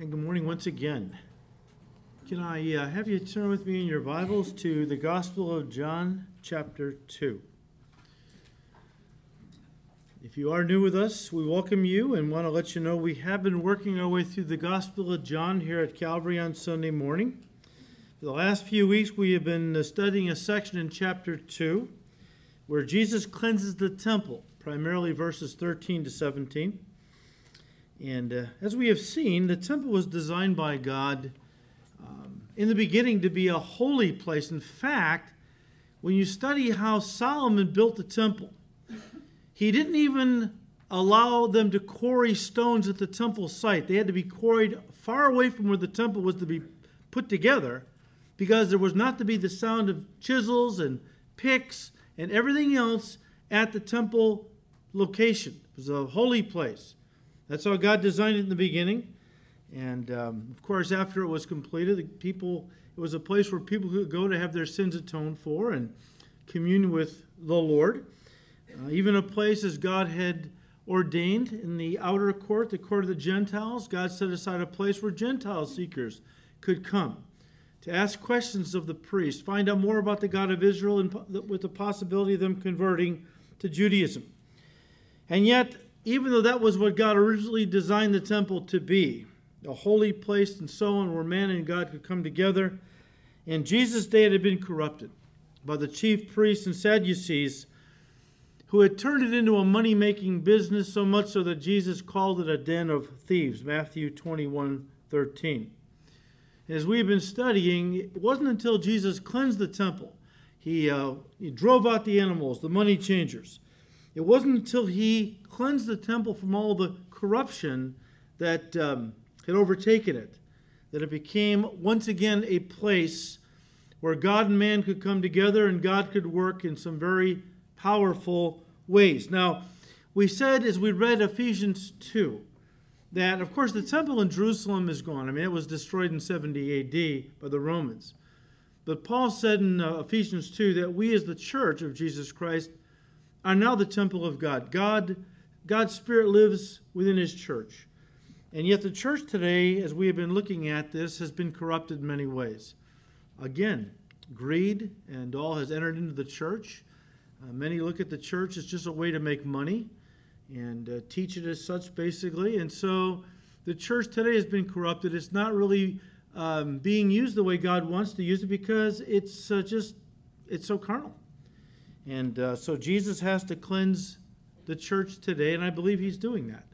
And good morning once again. Can I uh, have you turn with me in your Bibles to the Gospel of John, chapter 2? If you are new with us, we welcome you and want to let you know we have been working our way through the Gospel of John here at Calvary on Sunday morning. For the last few weeks, we have been uh, studying a section in chapter 2 where Jesus cleanses the temple, primarily verses 13 to 17. And uh, as we have seen, the temple was designed by God um, in the beginning to be a holy place. In fact, when you study how Solomon built the temple, he didn't even allow them to quarry stones at the temple site. They had to be quarried far away from where the temple was to be put together because there was not to be the sound of chisels and picks and everything else at the temple location. It was a holy place. That's how God designed it in the beginning. And um, of course, after it was completed, the people it was a place where people could go to have their sins atoned for and commune with the Lord. Uh, even a place as God had ordained in the outer court, the court of the Gentiles, God set aside a place where Gentile seekers could come to ask questions of the priest, find out more about the God of Israel, and with the possibility of them converting to Judaism. And yet, even though that was what God originally designed the temple to be, a holy place and so on, where man and God could come together, in Jesus' day it had been corrupted by the chief priests and Sadducees who had turned it into a money making business so much so that Jesus called it a den of thieves. Matthew 21 13. As we've been studying, it wasn't until Jesus cleansed the temple, he, uh, he drove out the animals, the money changers. It wasn't until he cleansed the temple from all the corruption that um, had overtaken it that it became once again a place where God and man could come together and God could work in some very powerful ways. Now, we said as we read Ephesians 2 that, of course, the temple in Jerusalem is gone. I mean, it was destroyed in 70 AD by the Romans. But Paul said in uh, Ephesians 2 that we, as the church of Jesus Christ, are now the temple of God. God, God's Spirit lives within His church. And yet, the church today, as we have been looking at this, has been corrupted in many ways. Again, greed and all has entered into the church. Uh, many look at the church as just a way to make money and uh, teach it as such, basically. And so, the church today has been corrupted. It's not really um, being used the way God wants to use it because it's uh, just it's so carnal. And uh, so Jesus has to cleanse the church today, and I believe he's doing that.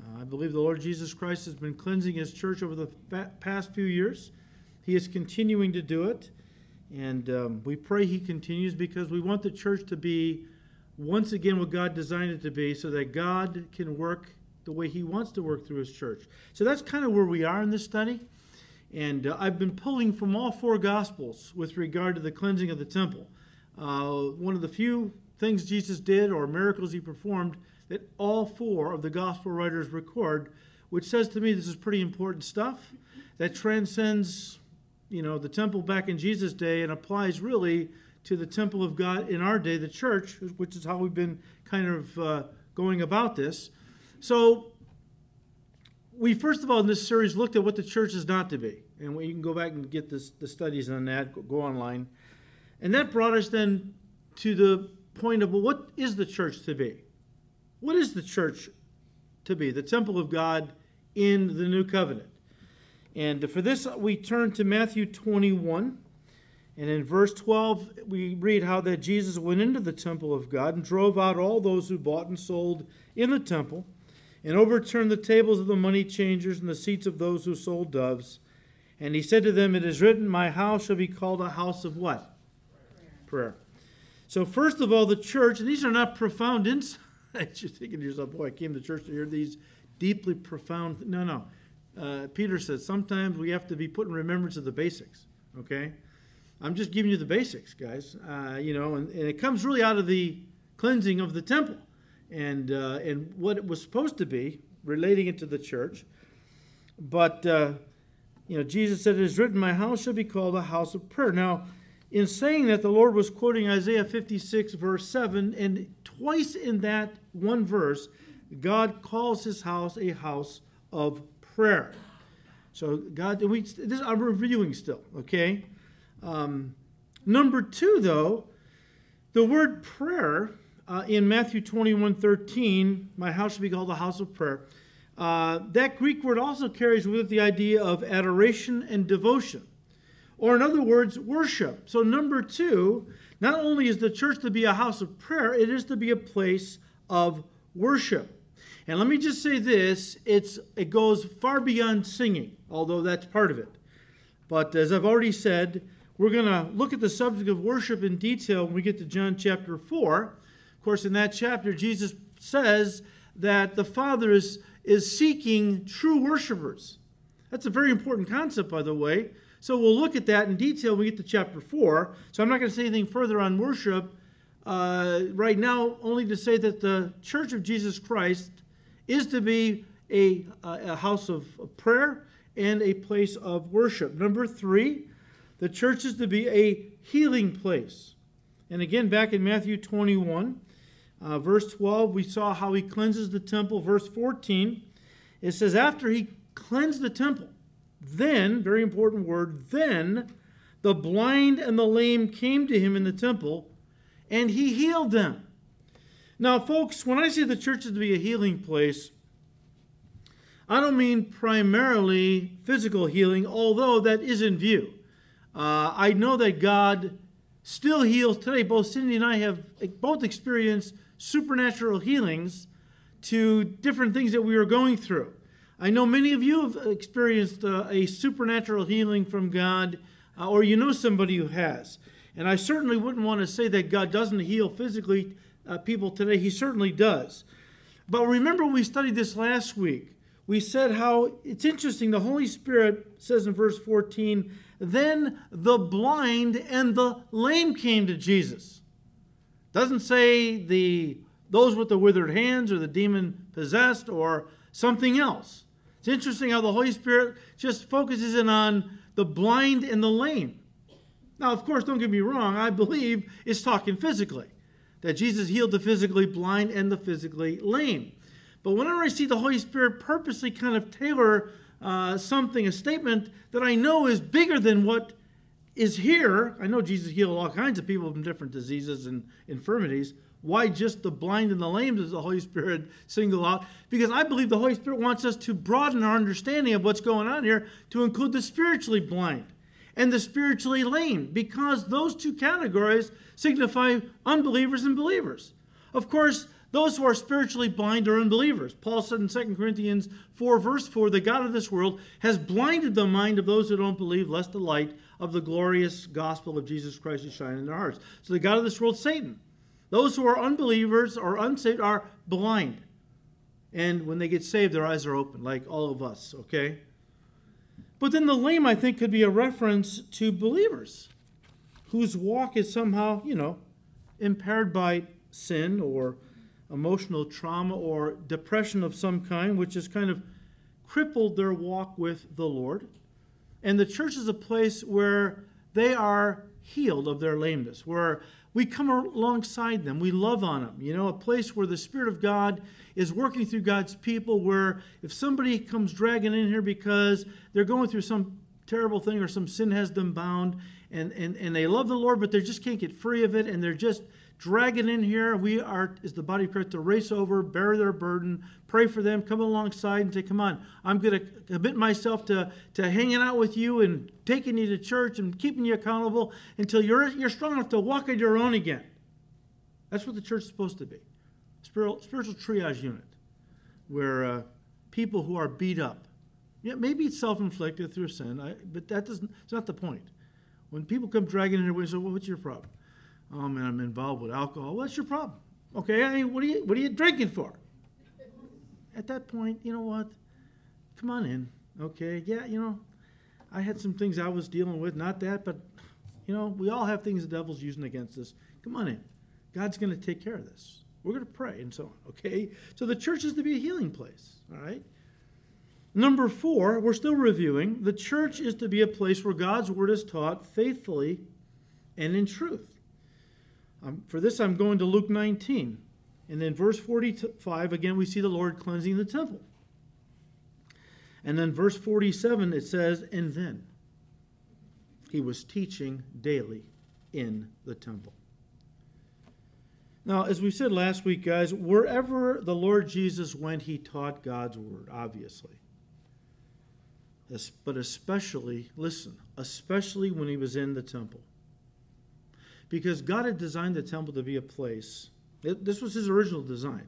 Uh, I believe the Lord Jesus Christ has been cleansing his church over the past few years. He is continuing to do it, and um, we pray he continues because we want the church to be once again what God designed it to be so that God can work the way he wants to work through his church. So that's kind of where we are in this study. And uh, I've been pulling from all four Gospels with regard to the cleansing of the temple. Uh, one of the few things Jesus did or miracles he performed that all four of the gospel writers record, which says to me this is pretty important stuff that transcends, you know, the temple back in Jesus' day and applies really to the temple of God in our day, the church, which is how we've been kind of uh, going about this. So, we first of all in this series looked at what the church is not to be, and you can go back and get this, the studies on that. Go, go online. And that brought us then to the point of well, what is the church to be? What is the church to be? The temple of God in the new covenant. And for this, we turn to Matthew 21. And in verse 12, we read how that Jesus went into the temple of God and drove out all those who bought and sold in the temple, and overturned the tables of the money changers and the seats of those who sold doves. And he said to them, It is written, My house shall be called a house of what? Prayer. So, first of all, the church, and these are not profound insights. You're thinking to yourself, boy, I came to church to hear these deeply profound. No, no. Uh, Peter says sometimes we have to be put in remembrance of the basics, okay? I'm just giving you the basics, guys. Uh, you know, and, and, it comes really out of the cleansing of the temple and, uh, and what it was supposed to be, relating it to the church. But, uh, you know, Jesus said, It is written, My house shall be called a house of prayer. Now, in saying that, the Lord was quoting Isaiah 56, verse 7, and twice in that one verse, God calls his house a house of prayer. So God, we this I'm reviewing still, okay. Um, number two, though, the word prayer uh, in Matthew 21 13, my house should be called a house of prayer. Uh, that Greek word also carries with it the idea of adoration and devotion, or in other words, worship. So, number two, not only is the church to be a house of prayer, it is to be a place of worship. And let me just say this it's, it goes far beyond singing, although that's part of it. But as I've already said, we're going to look at the subject of worship in detail when we get to John chapter 4. Of course, in that chapter, Jesus says that the Father is, is seeking true worshipers. That's a very important concept, by the way. So we'll look at that in detail when we get to chapter 4. So I'm not going to say anything further on worship uh, right now, only to say that the Church of Jesus Christ is to be a, a house of prayer and a place of worship. Number three, the church is to be a healing place. And again, back in Matthew 21, uh, verse 12, we saw how he cleanses the temple. Verse 14, it says, After he cleansed the temple, then, very important word, then the blind and the lame came to him in the temple, and he healed them. Now, folks, when I say the church is to be a healing place, I don't mean primarily physical healing, although that is in view. Uh, I know that God still heals today. Both Cindy and I have both experienced supernatural healings to different things that we were going through. I know many of you have experienced uh, a supernatural healing from God, uh, or you know somebody who has. And I certainly wouldn't want to say that God doesn't heal physically uh, people today. He certainly does. But remember, we studied this last week. We said how it's interesting. The Holy Spirit says in verse 14, then the blind and the lame came to Jesus. Doesn't say the those with the withered hands or the demon possessed or something else. It's interesting how the Holy Spirit just focuses in on the blind and the lame. Now, of course, don't get me wrong, I believe it's talking physically, that Jesus healed the physically blind and the physically lame. But whenever I see the Holy Spirit purposely kind of tailor uh, something, a statement that I know is bigger than what is here. I know Jesus healed all kinds of people from different diseases and infirmities. Why just the blind and the lame does the Holy Spirit single out? Because I believe the Holy Spirit wants us to broaden our understanding of what's going on here to include the spiritually blind and the spiritually lame, because those two categories signify unbelievers and believers. Of course, those who are spiritually blind are unbelievers. Paul said in 2 Corinthians 4, verse 4, the God of this world has blinded the mind of those who don't believe, lest the light of the glorious gospel of Jesus Christ should shine in their hearts. So the God of this world, Satan. Those who are unbelievers or unsaved are blind. And when they get saved, their eyes are open, like all of us, okay? But then the lame, I think, could be a reference to believers whose walk is somehow, you know, impaired by sin or emotional trauma or depression of some kind, which has kind of crippled their walk with the Lord. And the church is a place where they are healed of their lameness, where we come alongside them, we love on them. You know, a place where the Spirit of God is working through God's people, where if somebody comes dragging in here because they're going through some terrible thing or some sin has them bound and, and, and they love the Lord, but they just can't get free of it and they're just drag it in here. We are, as the body of Christ, to race over, bear their burden, pray for them, come alongside and say, Come on, I'm going to commit myself to, to hanging out with you and taking you to church and keeping you accountable until you're, you're strong enough to walk on your own again. That's what the church is supposed to be spiritual, spiritual triage unit, where uh, people who are beat up, yeah, maybe it's self inflicted through sin, I, but that doesn't, it's not the point. When people come dragging in here, we say, Well, what's your problem? Oh man, I'm involved with alcohol. What's your problem? Okay, I mean, what are you what are you drinking for? At that point, you know what? Come on in. Okay, yeah, you know, I had some things I was dealing with, not that, but you know, we all have things the devil's using against us. Come on in. God's going to take care of this. We're going to pray and so on. Okay, so the church is to be a healing place. All right. Number four, we're still reviewing. The church is to be a place where God's word is taught faithfully and in truth. Um, for this, I'm going to Luke 19. And then verse 45, again, we see the Lord cleansing the temple. And then verse 47, it says, And then he was teaching daily in the temple. Now, as we said last week, guys, wherever the Lord Jesus went, he taught God's word, obviously. But especially, listen, especially when he was in the temple. Because God had designed the temple to be a place, this was his original design.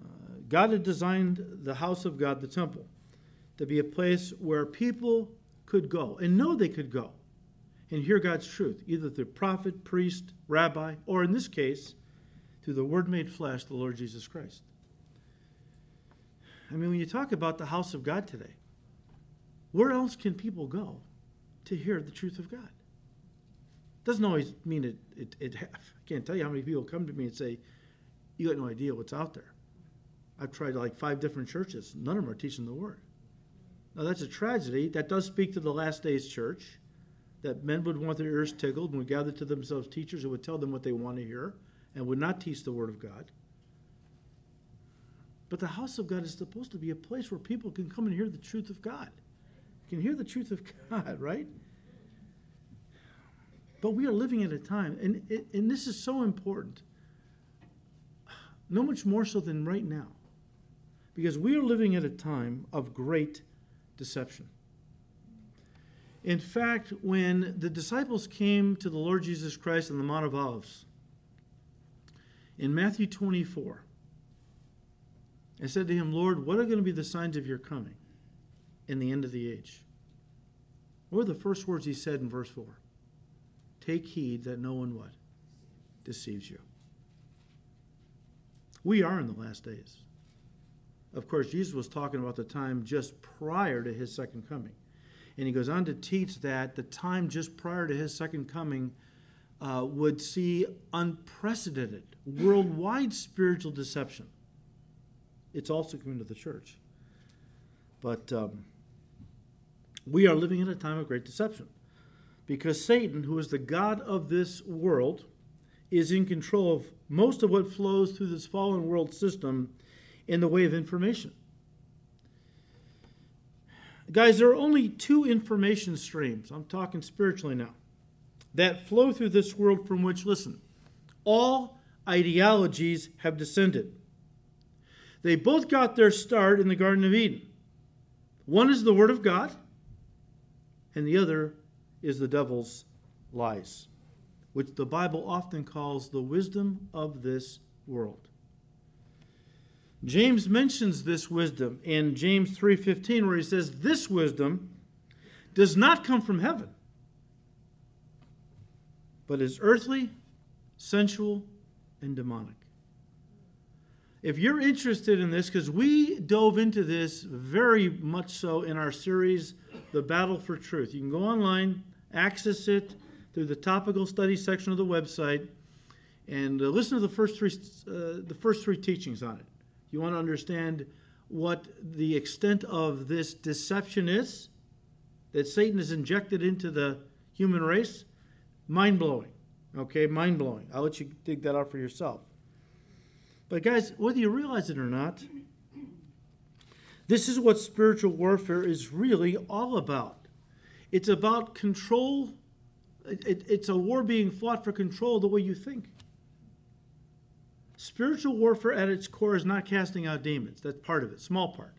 Uh, God had designed the house of God, the temple, to be a place where people could go and know they could go and hear God's truth, either through prophet, priest, rabbi, or in this case, through the Word made flesh, the Lord Jesus Christ. I mean, when you talk about the house of God today, where else can people go to hear the truth of God? Doesn't always mean it, it, it I can't tell you how many people come to me and say, You got no idea what's out there. I've tried like five different churches, none of them are teaching the Word. Now, that's a tragedy. That does speak to the last days church that men would want their ears tickled and would gather to themselves teachers who would tell them what they want to hear and would not teach the Word of God. But the house of God is supposed to be a place where people can come and hear the truth of God. Can hear the truth of God, right? But we are living at a time, and, and this is so important, no much more so than right now, because we are living at a time of great deception. In fact, when the disciples came to the Lord Jesus Christ on the Mount of Olives, in Matthew 24, I said to him, Lord, what are going to be the signs of your coming in the end of the age? What were the first words he said in verse 4? Take heed that no one what? Deceives you. We are in the last days. Of course, Jesus was talking about the time just prior to his second coming. And he goes on to teach that the time just prior to his second coming uh, would see unprecedented, worldwide spiritual deception. It's also coming to the church. But um, we are living in a time of great deception because Satan, who is the God of this world, is in control of most of what flows through this fallen world system in the way of information. Guys, there are only two information streams, I'm talking spiritually now, that flow through this world from which, listen, all ideologies have descended. They both got their start in the Garden of Eden. One is the Word of God, and the other is the devil's lies, which the Bible often calls the wisdom of this world. James mentions this wisdom in James 3:15 where he says this wisdom does not come from heaven but is earthly, sensual, and demonic. If you're interested in this cuz we dove into this very much so in our series The Battle for Truth. You can go online, access it through the topical study section of the website and uh, listen to the first three uh, the first three teachings on it. You want to understand what the extent of this deception is that Satan has injected into the human race? Mind blowing. Okay, mind blowing. I'll let you dig that out for yourself. But, guys, whether you realize it or not, this is what spiritual warfare is really all about. It's about control, it's a war being fought for control the way you think. Spiritual warfare at its core is not casting out demons. That's part of it, small part.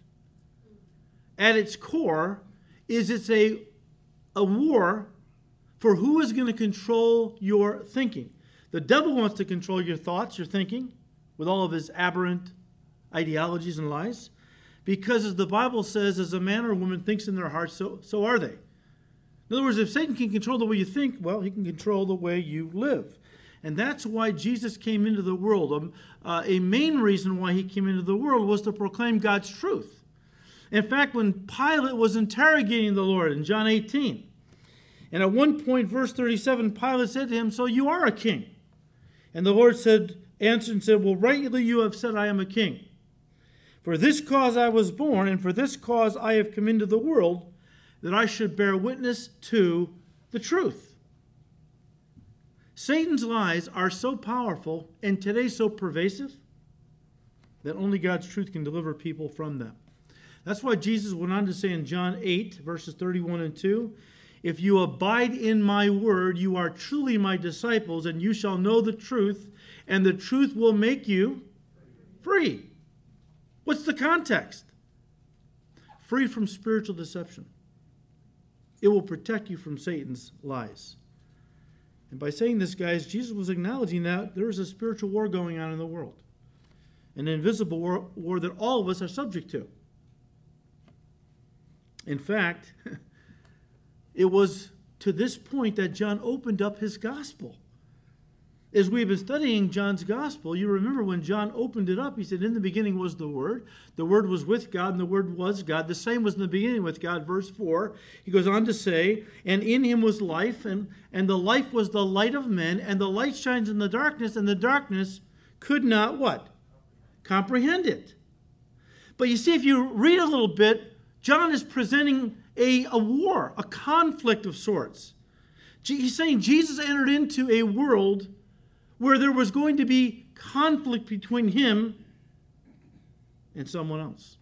At its core is it's a, a war for who is going to control your thinking. The devil wants to control your thoughts, your thinking, with all of his aberrant ideologies and lies. Because as the Bible says, as a man or woman thinks in their heart, so, so are they. In other words, if Satan can control the way you think, well, he can control the way you live. And that's why Jesus came into the world. Um, uh, a main reason why he came into the world was to proclaim God's truth. In fact, when Pilate was interrogating the Lord in John 18, and at one point, verse 37, Pilate said to him, So you are a king. And the Lord said, answered and said, Well, rightly you have said I am a king. For this cause I was born, and for this cause I have come into the world, that I should bear witness to the truth. Satan's lies are so powerful and today so pervasive that only God's truth can deliver people from them. That's why Jesus went on to say in John 8, verses 31 and 2 If you abide in my word, you are truly my disciples, and you shall know the truth, and the truth will make you free. What's the context? Free from spiritual deception. It will protect you from Satan's lies. And by saying this, guys, Jesus was acknowledging that there is a spiritual war going on in the world, an invisible war, war that all of us are subject to. In fact, it was to this point that John opened up his gospel. As we've been studying John's gospel, you remember when John opened it up, he said, In the beginning was the Word. The Word was with God, and the Word was God. The same was in the beginning with God. Verse 4, he goes on to say, And in him was life, and, and the life was the light of men, and the light shines in the darkness, and the darkness could not what? Comprehend it. But you see, if you read a little bit, John is presenting a, a war, a conflict of sorts. He's saying Jesus entered into a world where there was going to be conflict between him and someone else.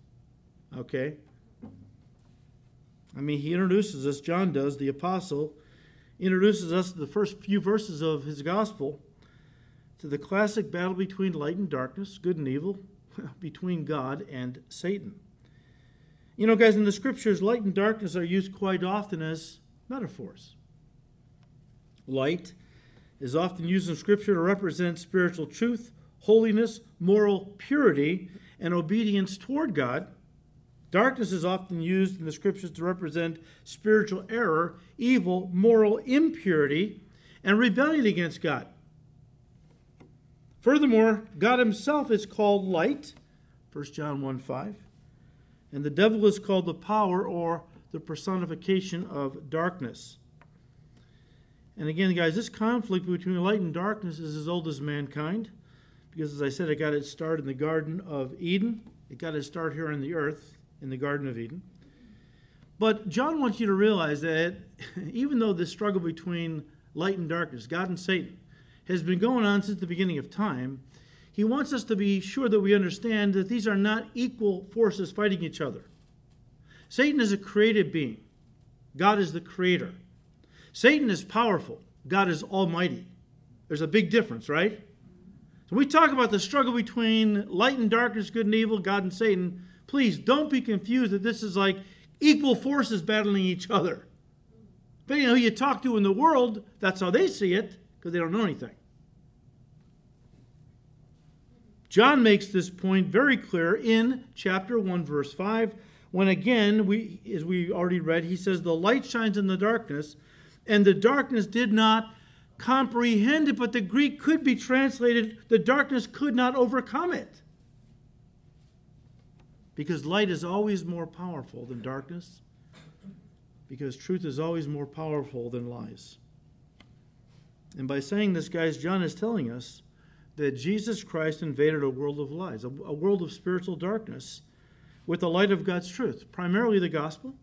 Okay? I mean, he introduces us, John does, the apostle, introduces us to the first few verses of his gospel to the classic battle between light and darkness, good and evil, between God and Satan. You know, guys, in the scriptures, light and darkness are used quite often as metaphors. Light is often used in Scripture to represent spiritual truth, holiness, moral purity, and obedience toward God. Darkness is often used in the Scriptures to represent spiritual error, evil, moral impurity, and rebellion against God. Furthermore, God Himself is called light, 1 John 1 5, and the devil is called the power or the personification of darkness. And again, guys, this conflict between light and darkness is as old as mankind. Because as I said, it got its start in the Garden of Eden. It got its start here on the earth in the Garden of Eden. But John wants you to realize that even though this struggle between light and darkness, God and Satan, has been going on since the beginning of time, he wants us to be sure that we understand that these are not equal forces fighting each other. Satan is a created being, God is the creator. Satan is powerful, God is almighty. There's a big difference, right? So we talk about the struggle between light and darkness, good and evil, God and Satan. Please don't be confused that this is like equal forces battling each other. Depending on who you talk to in the world, that's how they see it because they don't know anything. John makes this point very clear in chapter 1, verse 5, when again, we, as we already read, he says, The light shines in the darkness, and the darkness did not comprehend it, but the Greek could be translated, the darkness could not overcome it. Because light is always more powerful than darkness, because truth is always more powerful than lies. And by saying this, guys, John is telling us that Jesus Christ invaded a world of lies, a, world of spiritual darkness, with the light of God's truth, primarily the gospel,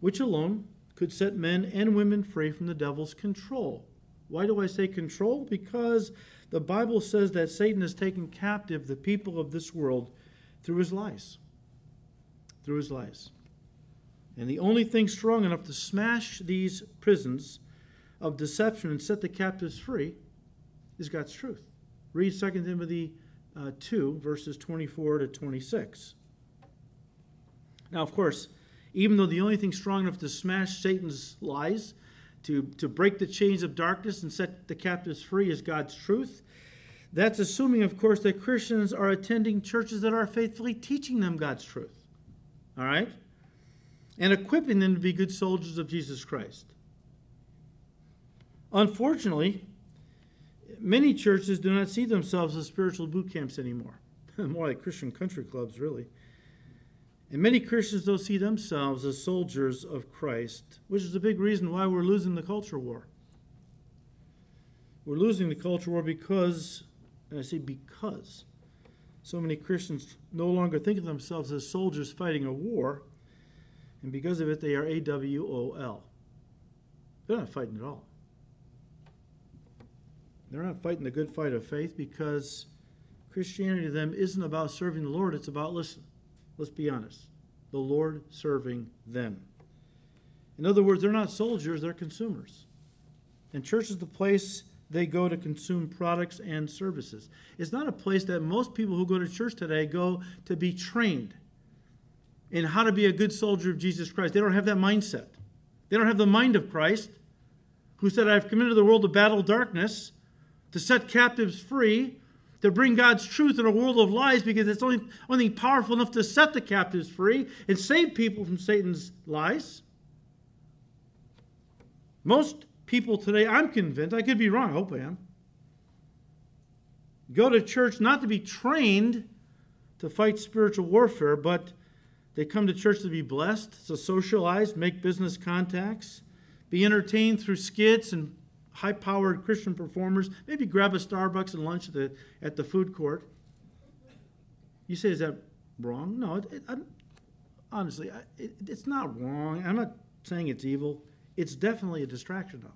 which alone could set men and women free from the devil's control. Why do I say control? Because the Bible says that Satan has taken captive the people of this world through his lies. Through his lies. And the only thing strong enough to smash these prisons of deception and set the captives free is God's truth. Read 2 Timothy uh, 2, verses 24 to 26. Now, of course, even though the only thing strong enough to smash Satan's lies, to, to break the chains of darkness and set the captives free is God's truth. That's assuming, of course, that Christians are attending churches that are faithfully teaching them God's truth. All right? And equipping them to be good soldiers of Jesus Christ. Unfortunately, many churches do not see themselves as spiritual boot camps anymore. More like Christian country clubs, really. And many Christians don't see themselves as soldiers of Christ, which is a big reason why we're losing the culture war. We're losing the culture war because, and I say because, so many Christians no longer think of themselves as soldiers fighting a war, and because of it, they are AWOL. They're not fighting at all. They're not fighting the good fight of faith because Christianity to them isn't about serving the Lord, it's about, listen, Let's be honest. the Lord serving them. In other words, they're not soldiers, they're consumers. And church is the place they go to consume products and services. It's not a place that most people who go to church today go to be trained in how to be a good soldier of Jesus Christ. They don't have that mindset. They don't have the mind of Christ, who said, I've come into the world to battle darkness, to set captives free, to bring God's truth in a world of lies because it's only, only powerful enough to set the captives free and save people from Satan's lies. Most people today, I'm convinced, I could be wrong, I hope I am, go to church not to be trained to fight spiritual warfare, but they come to church to be blessed, to socialize, make business contacts, be entertained through skits and high powered Christian performers, maybe grab a Starbucks and lunch at the, at the food court. You say, is that wrong? No, it, it, honestly, it, it's not wrong. I'm not saying it's evil. It's definitely a distraction, though.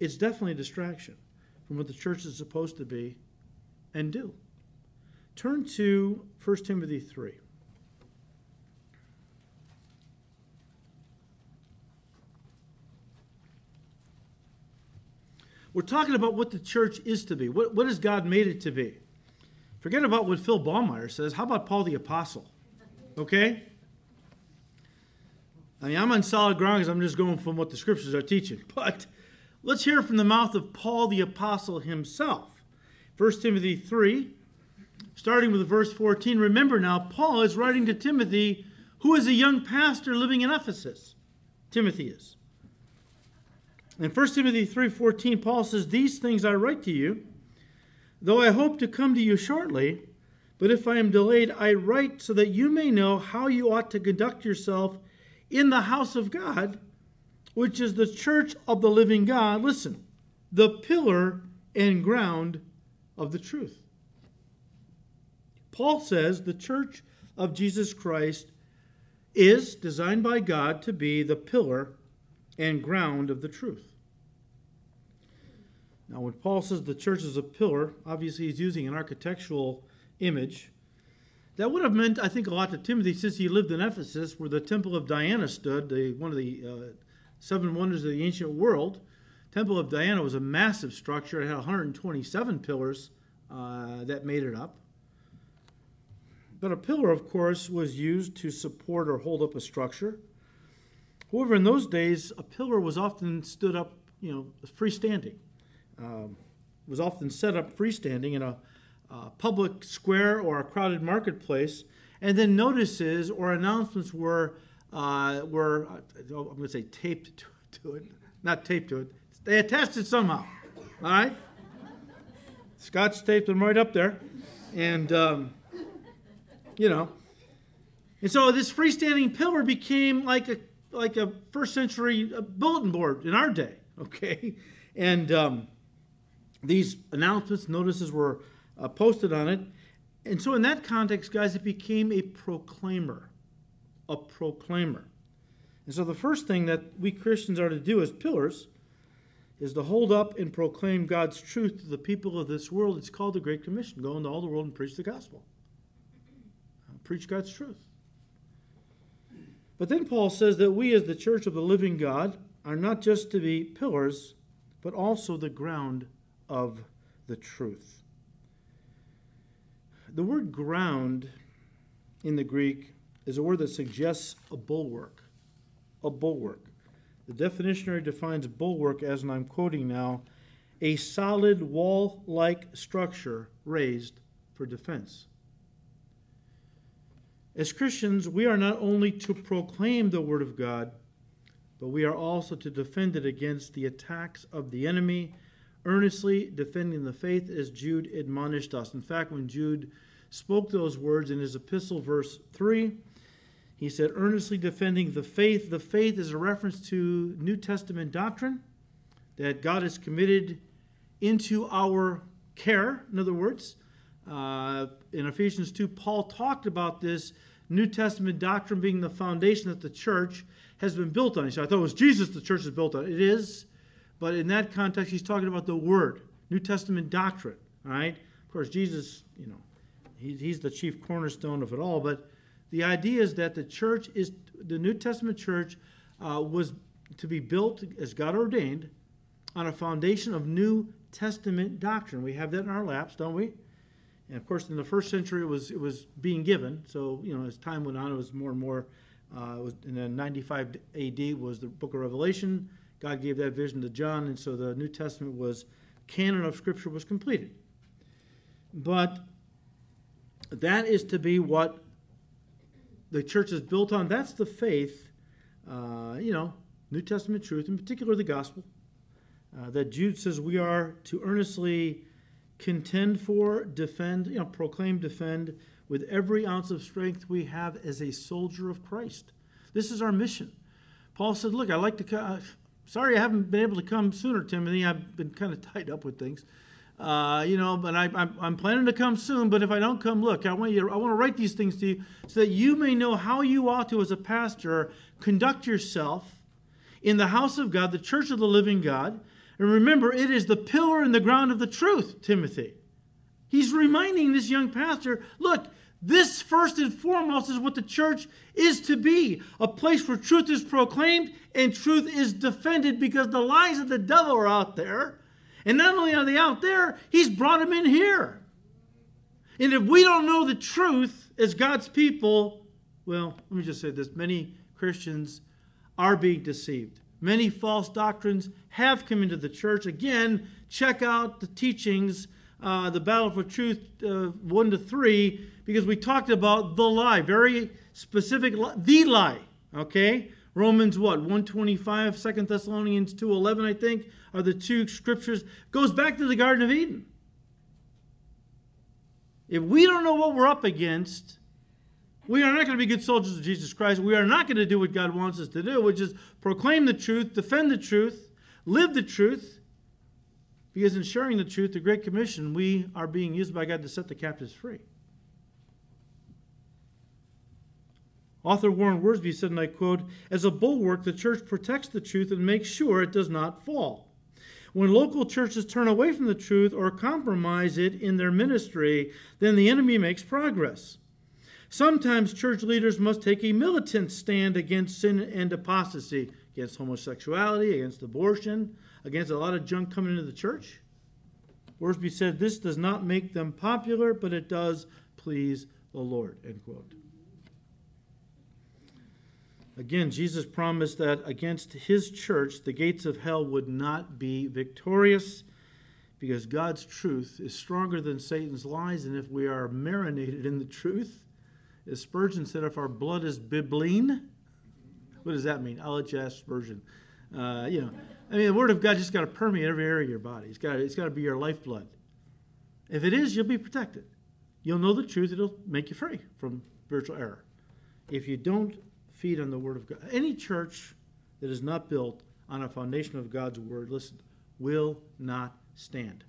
It's definitely a distraction from what the church is supposed to be and do. Turn to 1 Timothy 3. We're talking about what the church is to be. What, what has God made it to be? Forget about what Phil Ballmaier says. How about Paul the Apostle? Okay? I mean, I'm on solid ground because I'm just going from what the scriptures are teaching. But let's hear from the mouth of Paul the Apostle himself. 1 Timothy 3, starting with verse 14. Remember now, Paul is writing to Timothy, who is a young pastor living in Ephesus. Timothy is. In 1 Timothy 3:14, Paul says, "These things I write to you, though I hope to come to you shortly, but if I am delayed, I write so that you may know how you ought to conduct yourself in the house of God, which is the church of the living God. Listen, the pillar and ground of the truth." Paul says the church of Jesus Christ is designed by God to be the pillar and ground of the truth. Now, when Paul says the church is a pillar, obviously he's using an architectural image. That would have meant, I think, a lot to Timothy since he lived in Ephesus, where the temple of Diana stood, the, one of the uh, seven wonders of the ancient world. Temple of Diana was a massive structure. It had 127 pillars uh, that made it up. But a pillar, of course, was used to support or hold up a structure. However, in those days, a pillar was often stood up, you know, freestanding um, was often set up freestanding in a public square or a crowded marketplace, and then notices or announcements were uh, were I'm going to say taped to, to, it, not taped to it. They attached it somehow. All right, Scotch taped them right up there, and um, you know, and so this freestanding pillar became like a like a first century uh, bulletin board in our day. Okay, and um, these announcements, notices were uh, posted on it. And so, in that context, guys, it became a proclaimer. A proclaimer. And so, the first thing that we Christians are to do as pillars is to hold up and proclaim God's truth to the people of this world. It's called the Great Commission go into all the world and preach the gospel, uh, preach God's truth. But then Paul says that we, as the church of the living God, are not just to be pillars, but also the ground of the truth. The word ground in the Greek is a word that suggests a bulwark. A bulwark. The definitionary defines bulwark as, and I'm quoting now, a solid wall like structure raised for defense. As Christians, we are not only to proclaim the Word of God, but we are also to defend it against the attacks of the enemy earnestly defending the faith as Jude admonished us. In fact, when Jude spoke those words in his epistle, verse 3, he said, earnestly defending the faith. The faith is a reference to New Testament doctrine that God has committed into our care. In other words, uh, in Ephesians 2, Paul talked about this New Testament doctrine being the foundation that the church has been built on. He said, I thought it was Jesus the church is built on. It is, but in that context, he's talking about the Word, New Testament doctrine. All right. Of course, Jesus, you know, he, he's the chief cornerstone of it all. But The idea is that the church is, the New Testament church uh, was to be built as God ordained on a foundation of New Testament doctrine. We have that in our laps, don't we? And of course, in the first century, it was it was being given. So you know, as time went on, it was more and more. Uh, was in the 95 A.D. was the Book of Revelation. God gave that vision to John, and so the New Testament was canon of Scripture was completed. But that is to be what the church is built on. That's the faith, uh, you know, New Testament truth, in particular the gospel, uh, that Jude says we are to earnestly contend for, defend, you know, proclaim, defend with every ounce of strength we have as a soldier of Christ. This is our mission. Paul said, Look, I like to come. Sorry I haven't been able to come sooner, Timothy. I've been kind of tied up with things. Uh, you know, but I, am planning to come soon. But if I don't come, look, I want you. I want to write these things to you so that you may know how you ought to, as a pastor, conduct yourself in the house of God, the church of the living God. And remember, it is the pillar and the ground of the truth, Timothy. He's reminding this young pastor, look, this first and foremost is what the church is to be a place where truth is proclaimed and truth is defended because the lies of the devil are out there and not only are they out there, he's brought them in here. And if we don't know the truth as God's people, well, let me just say this many Christians are being deceived. Many false doctrines have come into the church. Again, check out the teachings, uh, the Battle for Truth uh, 1 to 3, because we talked about the lie, very specific, the lie, okay? Romans what? 125, 2 Thessalonians 2.11, I think, are the two scriptures. Goes back to the Garden of Eden. If we don't know what we're up against, we are not going to be good soldiers of Jesus Christ. We are not going to do what God wants us to do, which is proclaim the truth, defend the truth, live the truth. Because in sharing the truth, the Great Commission, we are being used by God to set the captives free. Author Warren Wiersbe said, and I quote, As a bulwark, the church protects the truth and makes sure it does not fall. When local churches turn away from the truth or compromise it in their ministry, then the enemy makes progress. Sometimes church leaders must take a militant stand against sin and apostasy, against homosexuality, against abortion, against a lot of junk coming into the church. Wiersbe said, This does not make them popular, but it does please the Lord. End quote. Again, Jesus promised that against his church, the gates of hell would not be victorious because God's truth is stronger than Satan's lies. And if we are marinated in the truth, as Spurgeon said, if our blood is bibline, what does that mean? I'll ask Spurgeon. Uh, you know, I mean, the Word of God just got to permeate every area of your body. It's got to, it's got to be your lifeblood. If it is, you'll be protected. You'll know the truth. It'll make you free from spiritual error. If you don't feed on the Word of God. Any church that is not built on a foundation of God's Word, listen, will not stand.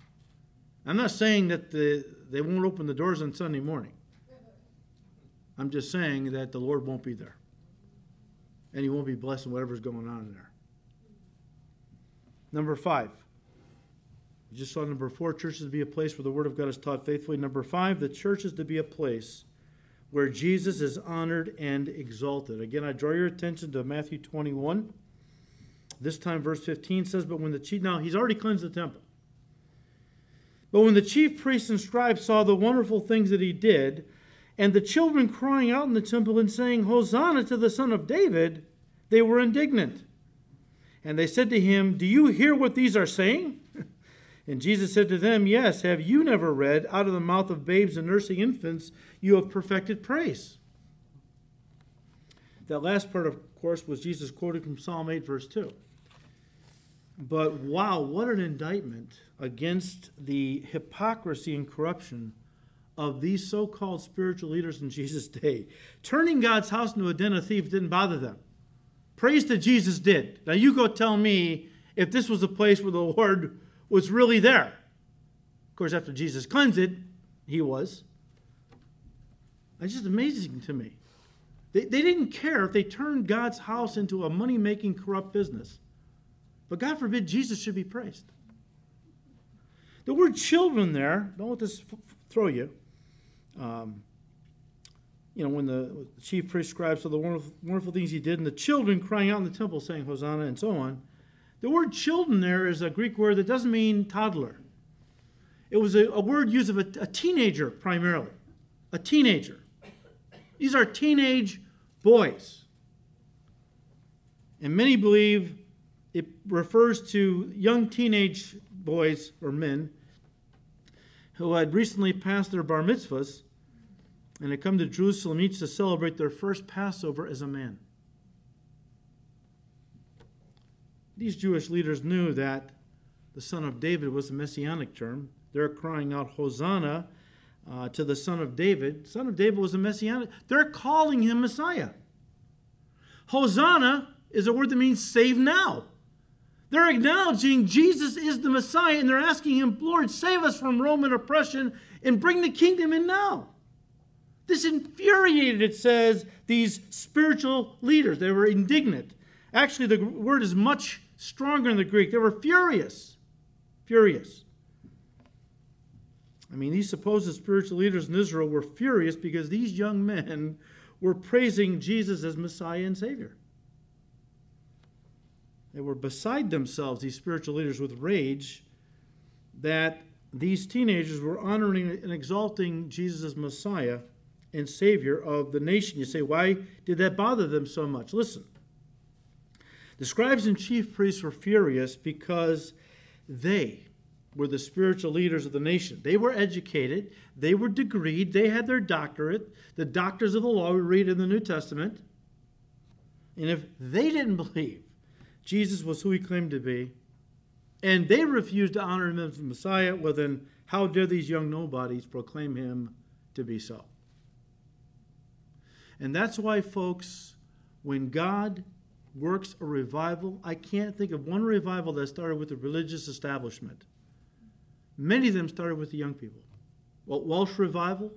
I'm not saying that the, they won't open the doors on Sunday morning. I'm just saying that the Lord won't be there. And you won't be blessing whatever's going on in there. Number five. We just saw number four, churches to be a place where the Word of God is taught faithfully. Number five, the church is to be a place where Jesus is honored and exalted. Again, I draw your attention to Matthew 21. This time, verse 15 says, But when the chief, now he's already cleansed the temple. But when the chief priests and scribes saw the wonderful things that he did, and the children crying out in the temple and saying, Hosanna to the Son of David, they were indignant. And they said to him, Do you hear what these are saying? And Jesus said to them, Yes, have you never read, out of the mouth of babes and nursing infants, you have perfected praise? That last part, of course, was Jesus quoted from Psalm 8, verse 2. But wow, what an indictment against the hypocrisy and corruption of these so called spiritual leaders in Jesus' day. Turning God's house into a den of thieves didn't bother them. Praise that Jesus did. Now you go tell me if this was a place where the Lord was really there. Of course, after Jesus cleansed it, he was. It's just amazing to me. They, they didn't care if they turned God's house into a money making, corrupt business. But God forbid Jesus should be praised. The word children there, don't let this f- throw you. Um, you know, when the chief priest scribes saw the wonderful, wonderful things he did, and the children crying out in the temple saying, Hosanna, and so on. The word children there is a Greek word that doesn't mean toddler. It was a, a word used of a, a teenager primarily. A teenager. These are teenage boys. And many believe it refers to young teenage boys or men who had recently passed their bar mitzvahs and had come to Jerusalem each to celebrate their first Passover as a man. These Jewish leaders knew that the son of David was a messianic term. They're crying out, Hosanna uh, to the son of David. Son of David was a messianic. They're calling him Messiah. Hosanna is a word that means save now. They're acknowledging Jesus is the Messiah and they're asking him, Lord, save us from Roman oppression and bring the kingdom in now. This infuriated, it says, these spiritual leaders. They were indignant. Actually, the word is much stronger in the Greek. They were furious. Furious. I mean, these supposed spiritual leaders in Israel were furious because these young men were praising Jesus as Messiah and Savior. They were beside themselves, these spiritual leaders, with rage that these teenagers were honoring and exalting Jesus as Messiah and Savior of the nation. You say, why did that bother them so much? Listen. The scribes and chief priests were furious because they were the spiritual leaders of the nation. They were educated, they were degreed, they had their doctorate, the doctors of the law we read in the New Testament. And if they didn't believe Jesus was who he claimed to be, and they refused to honor him as the Messiah, well, then how dare these young nobodies proclaim him to be so? And that's why, folks, when God works a revival, I can't think of one revival that started with the religious establishment. Many of them started with the young people. Well, Welsh revival,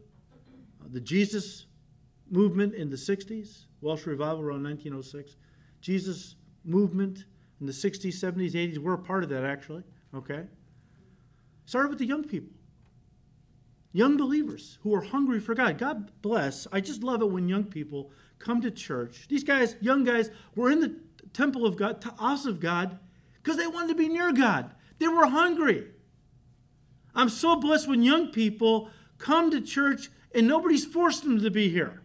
uh, the Jesus movement in the 60s, Welsh revival around 1906, Jesus movement in the 60s, 70s, 80s, we're a part of that actually, okay? Started with the young people young believers who are hungry for God. God bless. I just love it when young people come to church. These guys, young guys, were in the temple of God, to house of God, because they wanted to be near God. They were hungry. I'm so blessed when young people come to church and nobody's forced them to be here.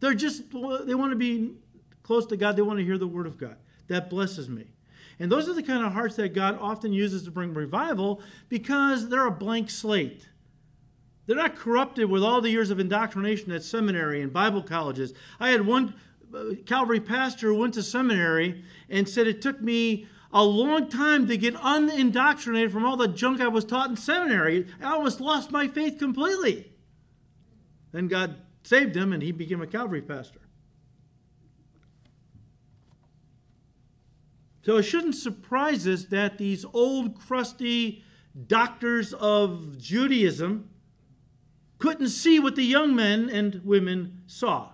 They're just, they want to be close to God. They want to hear the word of God. That blesses me. And those are the kind of hearts that God often uses to bring revival because they're a blank slate. They're not corrupted with all the years of indoctrination at seminary and Bible colleges. I had one uh, Calvary pastor who went to seminary and said it took me a long time to get unindoctrinated from all the junk I was taught in seminary. I almost lost my faith completely. Then God saved him and he became a Calvary pastor. So it shouldn't surprise us that these old, crusty doctors of Judaism couldn't see what the young men and women saw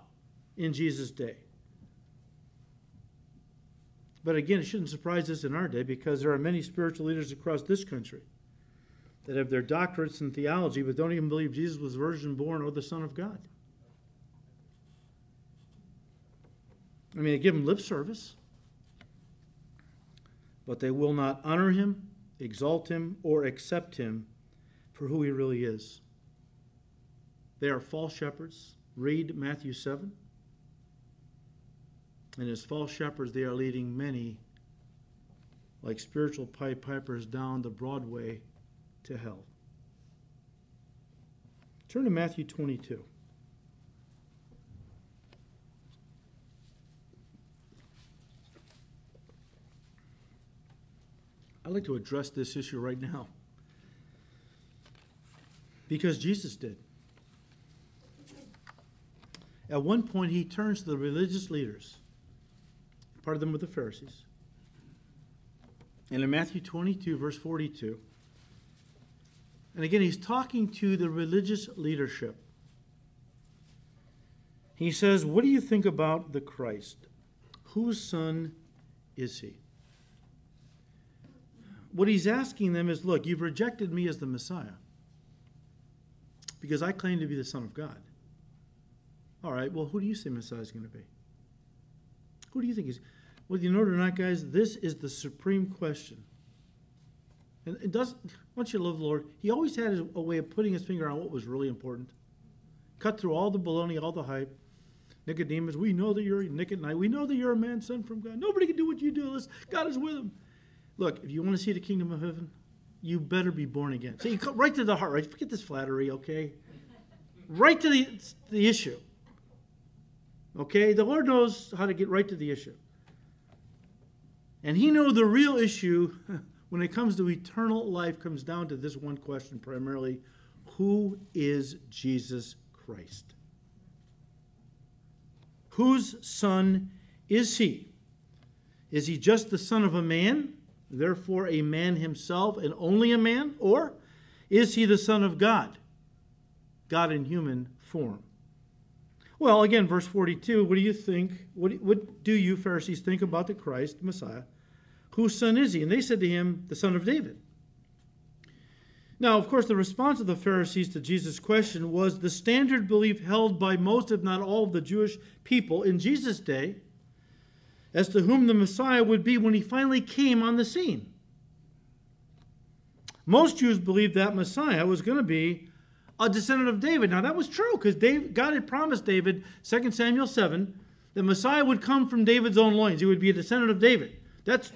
in Jesus' day. But again, it shouldn't surprise us in our day because there are many spiritual leaders across this country that have their doctorates in theology but don't even believe Jesus was virgin born or the Son of God. I mean, they give him lip service, but they will not honor him, exalt him, or accept him for who he really is. They are false shepherds. Read Matthew 7. And as false shepherds, they are leading many, like spiritual pipe pipers, down the Broadway to hell. Turn to Matthew 22. I'd like to address this issue right now. Because Jesus did. At one point, he turns to the religious leaders, part of them were the Pharisees. And in Matthew 22, verse 42, and again, he's talking to the religious leadership. He says, What do you think about the Christ? Whose son is he? What he's asking them is Look, you've rejected me as the Messiah because I claim to be the Son of God. All right, well, who do you say Messiah is going to be? Who do you think is? Whether you know it or not, guys, this is the supreme question. And it doesn't, once you love the Lord, He always had a way of putting His finger on what was really important. Cut through all the baloney, all the hype. Nicodemus, we know that you're Nicodemus. We know that you're a man sent from God. Nobody can do what you do unless God is with him. Look, if you want to see the kingdom of heaven, you better be born again. So you come right to the heart, right? Forget this flattery, okay? Right to the, the issue. Okay? The Lord knows how to get right to the issue. And He knows the real issue when it comes to eternal life comes down to this one question primarily Who is Jesus Christ? Whose son is he? Is he just the son of a man, therefore a man himself and only a man? Or is he the son of God, God in human form? Well, again, verse 42, what do you think? What, what do you, Pharisees, think about the Christ, Messiah? Whose son is he? And they said to him, The son of David. Now, of course, the response of the Pharisees to Jesus' question was the standard belief held by most, if not all, of the Jewish people in Jesus' day as to whom the Messiah would be when he finally came on the scene. Most Jews believed that Messiah was going to be a descendant of David. Now, that was true because God had promised David, 2 Samuel 7, that Messiah would come from David's own loins. He would be a descendant of David. That's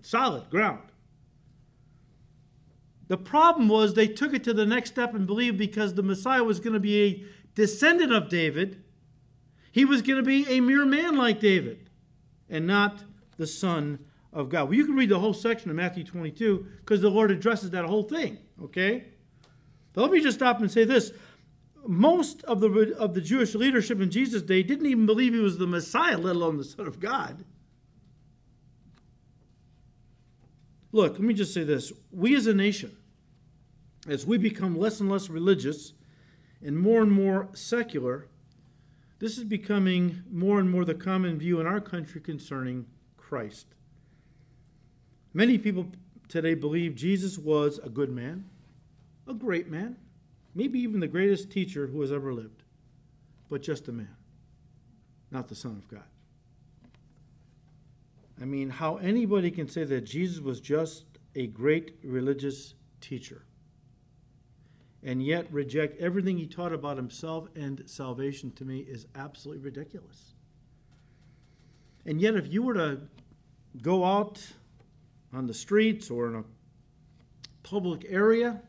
solid ground. The problem was they took it to the next step and believed because the Messiah was going to be a descendant of David, he was going to be a mere man like David and not the Son of God. Well, you can read the whole section of Matthew 22 because the Lord addresses that whole thing, okay? But let me just stop and say this. Most of the, of the Jewish leadership in Jesus' day didn't even believe he was the Messiah, let alone the Son of God. Look, let me just say this. We as a nation, as we become less and less religious and more and more secular, this is becoming more and more the common view in our country concerning Christ. Many people today believe Jesus was a good man, a great man, maybe even the greatest teacher who has ever lived, but just a man, not the Son of God. I mean, how anybody can say that Jesus was just a great religious teacher and yet reject everything he taught about himself and salvation to me is absolutely ridiculous. And yet, if you were to go out on the streets or in a public area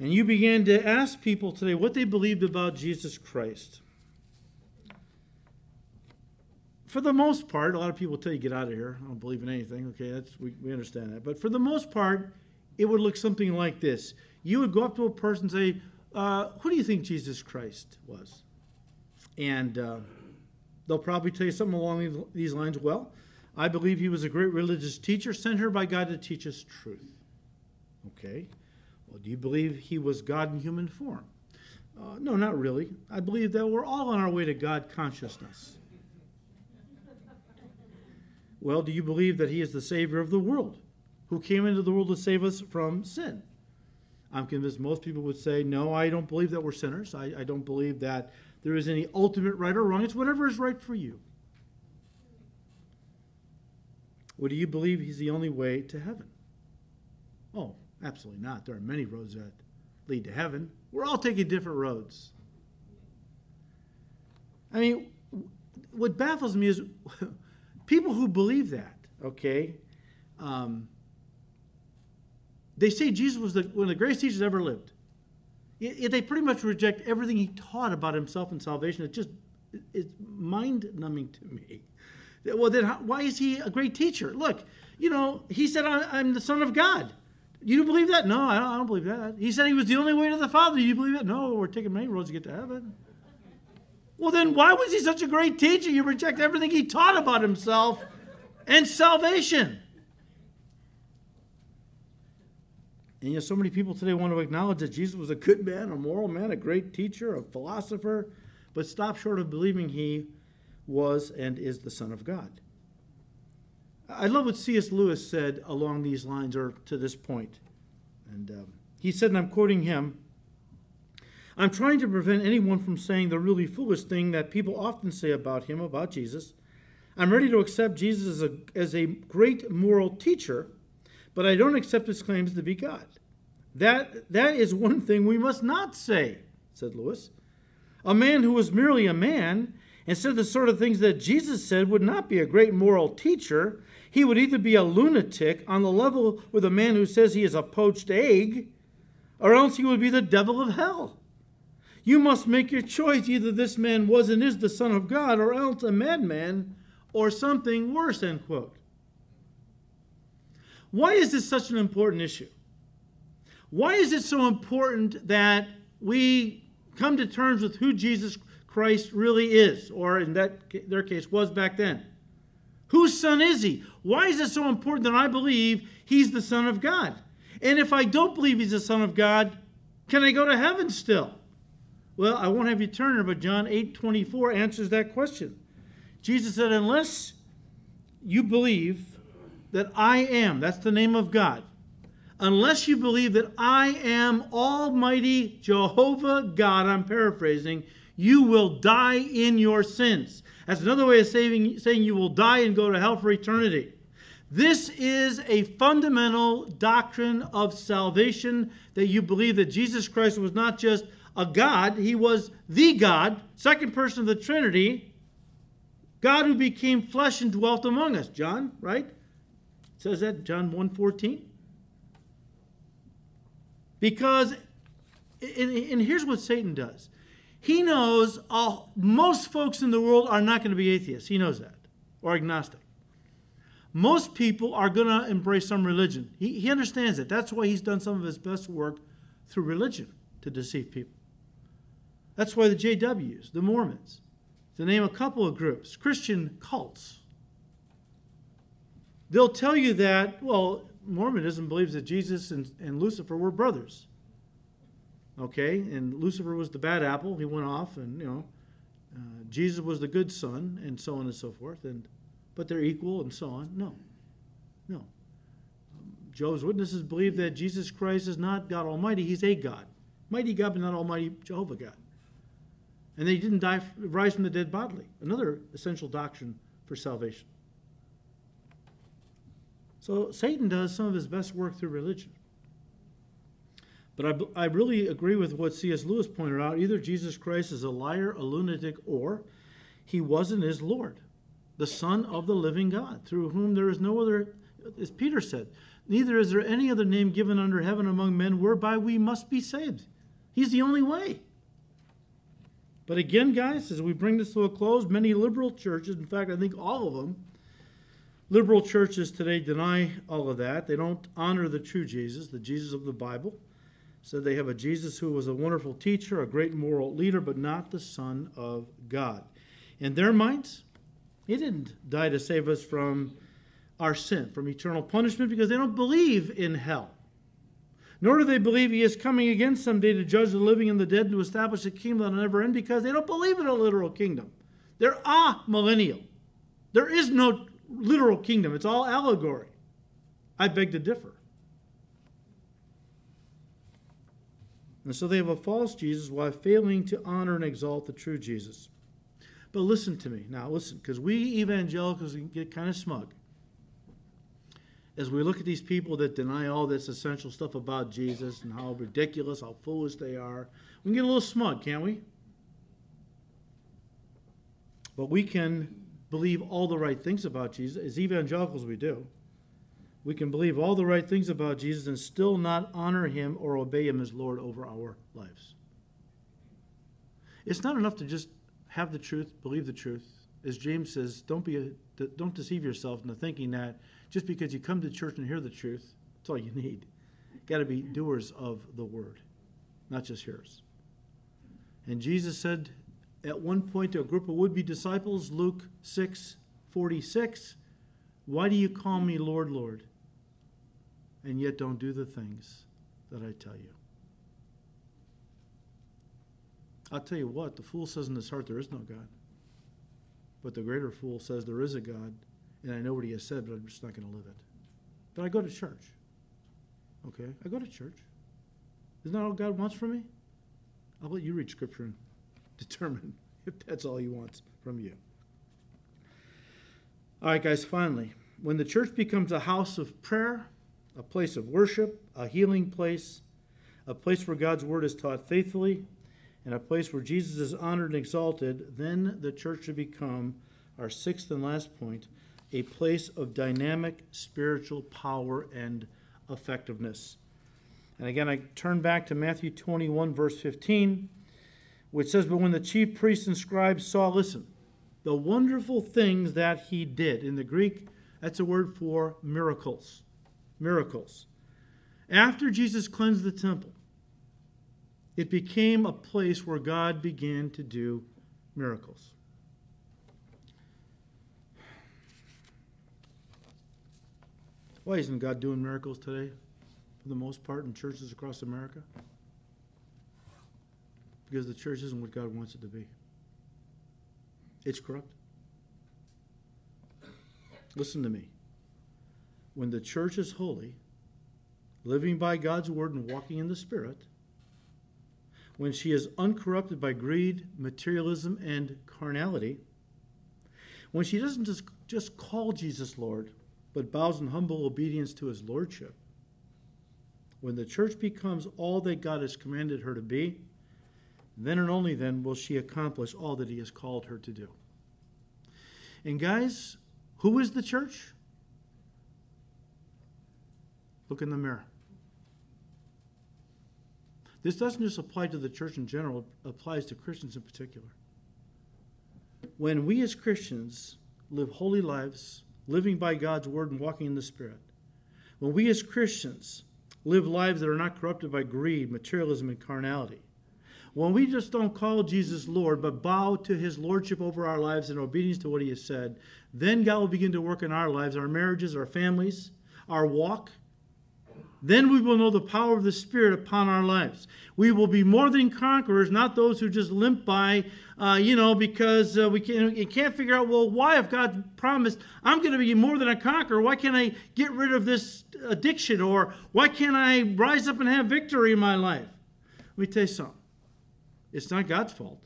and you began to ask people today what they believed about Jesus Christ, for the most part, a lot of people tell you get out of here. I don't believe in anything. Okay, that's we, we understand that. But for the most part, it would look something like this you would go up to a person and say, uh, Who do you think Jesus Christ was? And uh, they'll probably tell you something along these lines. Well, I believe he was a great religious teacher sent here by God to teach us truth. Okay. Well, do you believe he was God in human form? Uh, no, not really. I believe that we're all on our way to God consciousness. Well, do you believe that he is the Savior of the world, who came into the world to save us from sin? I'm convinced most people would say, no, I don't believe that we're sinners. I, I don't believe that there is any ultimate right or wrong. It's whatever is right for you. Or do you believe he's the only way to heaven? Absolutely not. There are many roads that lead to heaven. We're all taking different roads. I mean, what baffles me is people who believe that, okay, um, they say Jesus was the, one of the greatest teachers ever lived. It, they pretty much reject everything he taught about himself and salvation. It's just it's mind numbing to me. Well, then how, why is he a great teacher? Look, you know, he said, I'm the Son of God. You don't believe that? No, I don't, I don't, believe that. He said he was the only way to the Father. You believe that? No, we're taking many roads to get to heaven. Well, then why was he such a great teacher? You reject everything he taught about himself and salvation. And yet, so many people today want to acknowledge that Jesus was a good man, a moral man, a great teacher, a philosopher, but stop short of believing he was and is the Son of God. I love what C.S. Lewis said along these lines, or to this point. And um, he said, and I'm quoting him I'm trying to prevent anyone from saying the really foolish thing that people often say about him, about Jesus. I'm ready to accept Jesus as a, as a great moral teacher, but I don't accept his claims to be God. That, that is one thing we must not say, said Lewis. A man who was merely a man and said the sort of things that Jesus said would not be a great moral teacher. He would either be a lunatic on the level with a man who says he is a poached egg, or else he would be the devil of hell. You must make your choice. Either this man was and is the Son of God, or else a madman, or something worse. End quote. Why is this such an important issue? Why is it so important that we come to terms with who Jesus Christ really is, or in that their case was back then? Whose son is he? Why is it so important that I believe he's the Son of God? And if I don't believe he's the Son of God, can I go to heaven still? Well, I won't have you turn but John 8 24 answers that question. Jesus said, Unless you believe that I am, that's the name of God, unless you believe that I am Almighty Jehovah God, I'm paraphrasing, you will die in your sins. That's another way of saying, saying you will die and go to hell for eternity. This is a fundamental doctrine of salvation that you believe that Jesus Christ was not just a God, he was the God, second person of the Trinity, God who became flesh and dwelt among us. John, right? It says that John 1:14. Because, and here's what Satan does he knows all, most folks in the world are not going to be atheists. He knows that, or agnostic. Most people are going to embrace some religion. He, he understands it. That's why he's done some of his best work through religion to deceive people. That's why the JWs, the Mormons, to name a couple of groups, Christian cults, they'll tell you that, well, Mormonism believes that Jesus and, and Lucifer were brothers. Okay, and Lucifer was the bad apple. He went off, and you know, uh, Jesus was the good son, and so on and so forth. And but they're equal, and so on. No, no. Jehovah's Witnesses believe that Jesus Christ is not God Almighty; He's a God, mighty God, but not Almighty Jehovah God. And they didn't die, rise from the dead bodily. Another essential doctrine for salvation. So Satan does some of his best work through religion. But I, I really agree with what C.S. Lewis pointed out. Either Jesus Christ is a liar, a lunatic, or he wasn't his Lord, the Son of the living God, through whom there is no other, as Peter said, neither is there any other name given under heaven among men whereby we must be saved. He's the only way. But again, guys, as we bring this to a close, many liberal churches, in fact, I think all of them, liberal churches today deny all of that. They don't honor the true Jesus, the Jesus of the Bible said they have a Jesus who was a wonderful teacher, a great moral leader, but not the Son of God. In their minds, he didn't die to save us from our sin, from eternal punishment, because they don't believe in hell. Nor do they believe he is coming again someday to judge the living and the dead and to establish a kingdom that will never end because they don't believe in a literal kingdom. They're amillennial. There is no literal kingdom, it's all allegory. I beg to differ. And so they have a false Jesus while failing to honor and exalt the true Jesus. But listen to me. Now, listen, because we evangelicals get kind of smug. As we look at these people that deny all this essential stuff about Jesus and how ridiculous, how foolish they are, we can get a little smug, can't we? But we can believe all the right things about Jesus. As evangelicals, we do. We can believe all the right things about Jesus and still not honor him or obey him as Lord over our lives. It's not enough to just have the truth, believe the truth. As James says, don't, be a, don't deceive yourself into thinking that just because you come to church and hear the truth, that's all you need. You've Got to be doers of the word, not just hearers. And Jesus said at one point to a group of would be disciples, Luke 6 46, Why do you call me Lord, Lord? And yet don't do the things that I tell you. I'll tell you what, the fool says in his heart there is no God. But the greater fool says there is a God, and I know what he has said, but I'm just not going to live it. But I go to church. Okay? I go to church. Isn't that all God wants from me? I'll let you read Scripture and determine if that's all He wants from you. All right, guys, finally, when the church becomes a house of prayer, a place of worship, a healing place, a place where God's word is taught faithfully, and a place where Jesus is honored and exalted, then the church should become, our sixth and last point, a place of dynamic spiritual power and effectiveness. And again, I turn back to Matthew 21, verse 15, which says, But when the chief priests and scribes saw, listen, the wonderful things that he did. In the Greek, that's a word for miracles. Miracles. After Jesus cleansed the temple, it became a place where God began to do miracles. Why isn't God doing miracles today, for the most part, in churches across America? Because the church isn't what God wants it to be. It's corrupt. Listen to me. When the church is holy, living by God's word and walking in the Spirit, when she is uncorrupted by greed, materialism, and carnality, when she doesn't just, just call Jesus Lord, but bows in humble obedience to his lordship, when the church becomes all that God has commanded her to be, then and only then will she accomplish all that he has called her to do. And guys, who is the church? Look in the mirror. This doesn't just apply to the church in general, it applies to Christians in particular. When we as Christians live holy lives, living by God's word and walking in the Spirit, when we as Christians live lives that are not corrupted by greed, materialism, and carnality, when we just don't call Jesus Lord, but bow to his lordship over our lives in obedience to what he has said, then God will begin to work in our lives, our marriages, our families, our walk. Then we will know the power of the Spirit upon our lives. We will be more than conquerors, not those who just limp by, uh, you know, because uh, we can't, can't figure out, well, why, if God promised I'm going to be more than a conqueror, why can't I get rid of this addiction? Or why can't I rise up and have victory in my life? Let me tell you something. It's not God's fault.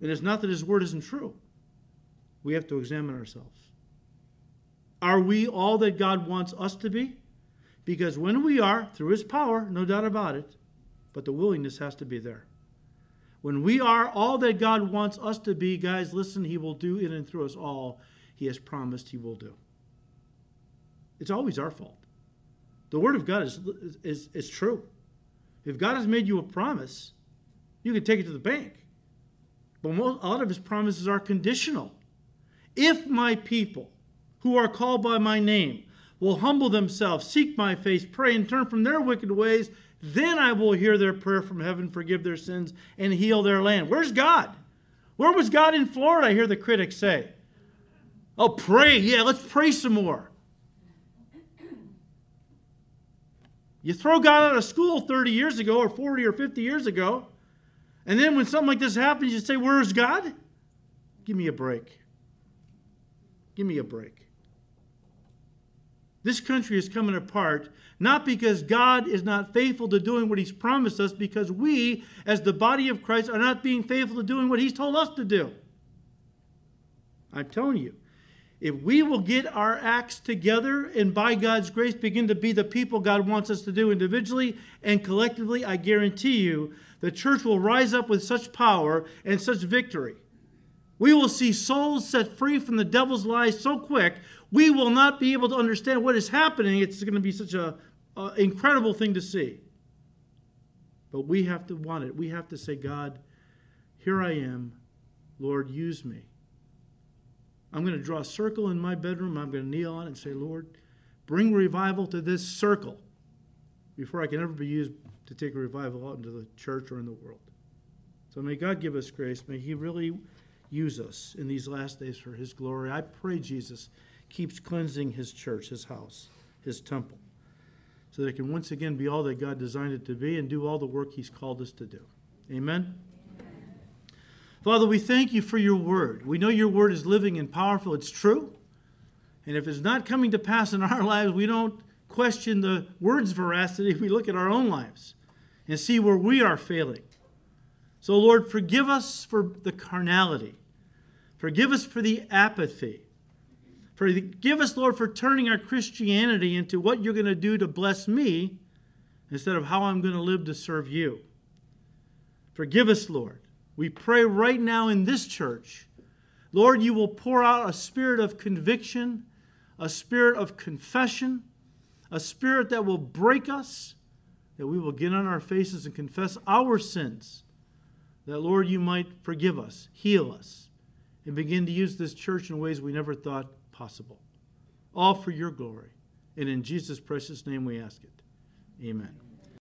And it's not that His word isn't true. We have to examine ourselves. Are we all that God wants us to be? Because when we are, through His power, no doubt about it, but the willingness has to be there. When we are all that God wants us to be, guys, listen, He will do in and through us all He has promised He will do. It's always our fault. The Word of God is, is, is true. If God has made you a promise, you can take it to the bank. But most, a lot of his promises are conditional. If my people, who are called by my name, will humble themselves, seek my face, pray, and turn from their wicked ways, then I will hear their prayer from heaven, forgive their sins, and heal their land. Where's God? Where was God in Florida? I hear the critics say. Oh, pray. Yeah, let's pray some more. You throw God out of school 30 years ago, or 40 or 50 years ago, and then when something like this happens, you say, Where's God? Give me a break. Give me a break. This country is coming apart not because God is not faithful to doing what He's promised us, because we, as the body of Christ, are not being faithful to doing what He's told us to do. I'm telling you, if we will get our acts together and by God's grace begin to be the people God wants us to do individually and collectively, I guarantee you the church will rise up with such power and such victory. We will see souls set free from the devil's lies so quick, we will not be able to understand what is happening. It's going to be such an incredible thing to see. But we have to want it. We have to say, God, here I am. Lord, use me. I'm going to draw a circle in my bedroom. I'm going to kneel on it and say, Lord, bring revival to this circle before I can ever be used to take a revival out into the church or in the world. So may God give us grace. May He really use us in these last days for His glory. I pray Jesus keeps cleansing His church, His house, His temple, so that it can once again be all that God designed it to be and do all the work He's called us to do. Amen. Father, we thank you for your word. We know your word is living and powerful. It's true. And if it's not coming to pass in our lives, we don't question the word's veracity. We look at our own lives and see where we are failing. So, Lord, forgive us for the carnality. Forgive us for the apathy. Forgive us, Lord, for turning our Christianity into what you're going to do to bless me instead of how I'm going to live to serve you. Forgive us, Lord. We pray right now in this church, Lord, you will pour out a spirit of conviction, a spirit of confession, a spirit that will break us, that we will get on our faces and confess our sins, that, Lord, you might forgive us, heal us, and begin to use this church in ways we never thought possible. All for your glory. And in Jesus' precious name we ask it. Amen.